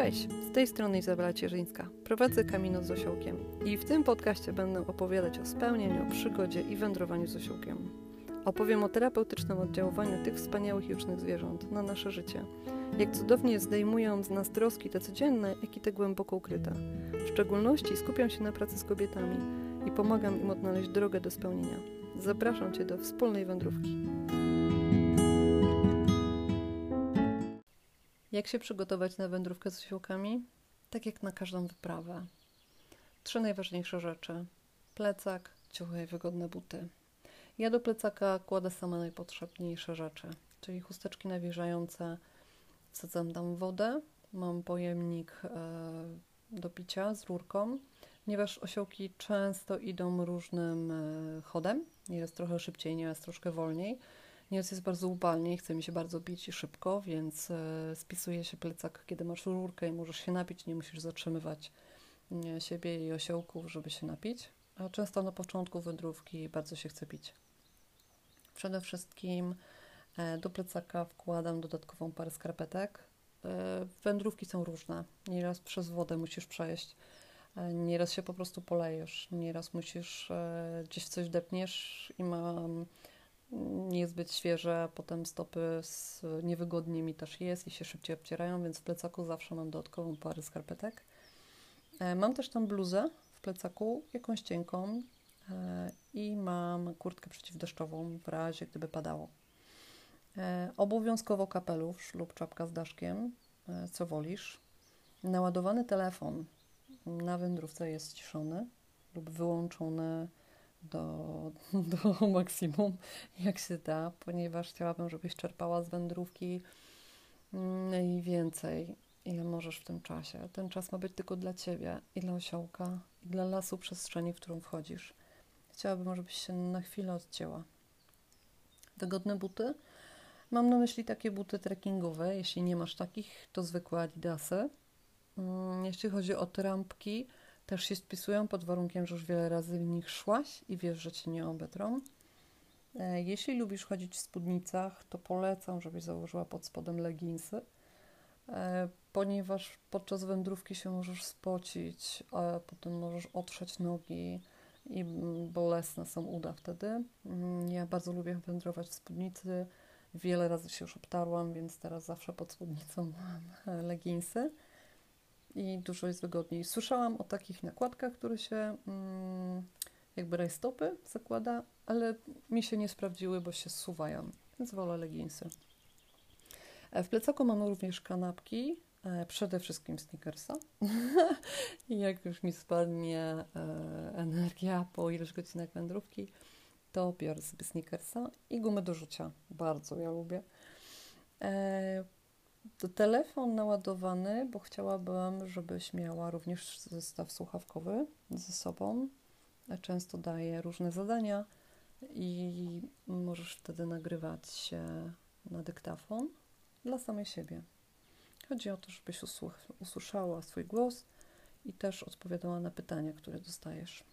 Cześć, z tej strony Izabela Cierzyńska. Prowadzę Kamino z Osiołkiem i w tym podcaście będę opowiadać o spełnieniu, przygodzie i wędrowaniu z osiołkiem. Opowiem o terapeutycznym oddziaływaniu tych wspaniałych jucznych zwierząt na nasze życie. Jak cudownie zdejmują z nas troski te codzienne, jak i te głęboko ukryte. W szczególności skupiam się na pracy z kobietami i pomagam im odnaleźć drogę do spełnienia. Zapraszam Cię do wspólnej wędrówki. Jak się przygotować na wędrówkę z osiołkami? Tak jak na każdą wyprawę. Trzy najważniejsze rzeczy: plecak, ciuchy i wygodne buty. Ja do plecaka kładę same najpotrzebniejsze rzeczy, czyli chusteczki nawilżające, wsadzam tam wodę, mam pojemnik e, do picia z rurką, ponieważ osiołki często idą różnym e, chodem, nieraz trochę szybciej, nieraz troszkę wolniej Nieraz jest bardzo upalnie i chce mi się bardzo pić i szybko, więc e, spisuje się plecak, kiedy masz rurkę i możesz się napić, nie musisz zatrzymywać siebie i osiołków, żeby się napić. A często na początku wędrówki bardzo się chce pić. Przede wszystkim e, do plecaka wkładam dodatkową parę skarpetek. E, wędrówki są różne. Nieraz przez wodę musisz przejść, nieraz się po prostu polejesz, nieraz musisz gdzieś coś depniesz i mam niezbyt świeże, potem stopy z niewygodnie mi też jest i się szybciej obcierają, więc w plecaku zawsze mam dodatkową parę skarpetek. E, mam też tam bluzę w plecaku, jakąś cienką e, i mam kurtkę przeciwdeszczową w razie gdyby padało. E, obowiązkowo kapelusz lub czapka z daszkiem, co wolisz. Naładowany telefon na wędrówce jest ściszony lub wyłączony do, do maksimum, jak się da, ponieważ chciałabym, żebyś czerpała z wędrówki najwięcej, ile możesz w tym czasie. Ten czas ma być tylko dla ciebie i dla osiołka, i dla lasu przestrzeni, w którą wchodzisz. Chciałabym, żebyś się na chwilę odcięła. Wygodne buty. Mam na myśli takie buty trekkingowe. Jeśli nie masz takich, to zwykłe adidasy. Mm, jeśli chodzi o trampki, też się spisują pod warunkiem, że już wiele razy w nich szłaś i wiesz, że cię nie obetrą. E, jeśli lubisz chodzić w spódnicach, to polecam, żebyś założyła pod spodem leginsy, e, ponieważ podczas wędrówki się możesz spocić, a potem możesz otrzeć nogi i bolesne są uda wtedy. Mm, ja bardzo lubię wędrować w spódnicy. Wiele razy się już obtarłam, więc teraz zawsze pod spódnicą mam leginsy i dużo jest wygodniej. Słyszałam o takich nakładkach, które się mm, jakby rajstopy zakłada, ale mi się nie sprawdziły, bo się zsuwają, więc wolę leginsy. E, w plecaku mamy również kanapki, e, przede wszystkim sneakersa. I jak już mi spadnie e, energia po ileś godzinach wędrówki, to biorę sobie sneakersa i gumę do rzucia. Bardzo ja lubię. Telefon naładowany, bo chciałabym, żebyś miała również zestaw słuchawkowy ze sobą. Często daję różne zadania i możesz wtedy nagrywać się na dyktafon dla samej siebie. Chodzi o to, żebyś usłyszała swój głos i też odpowiadała na pytania, które dostajesz.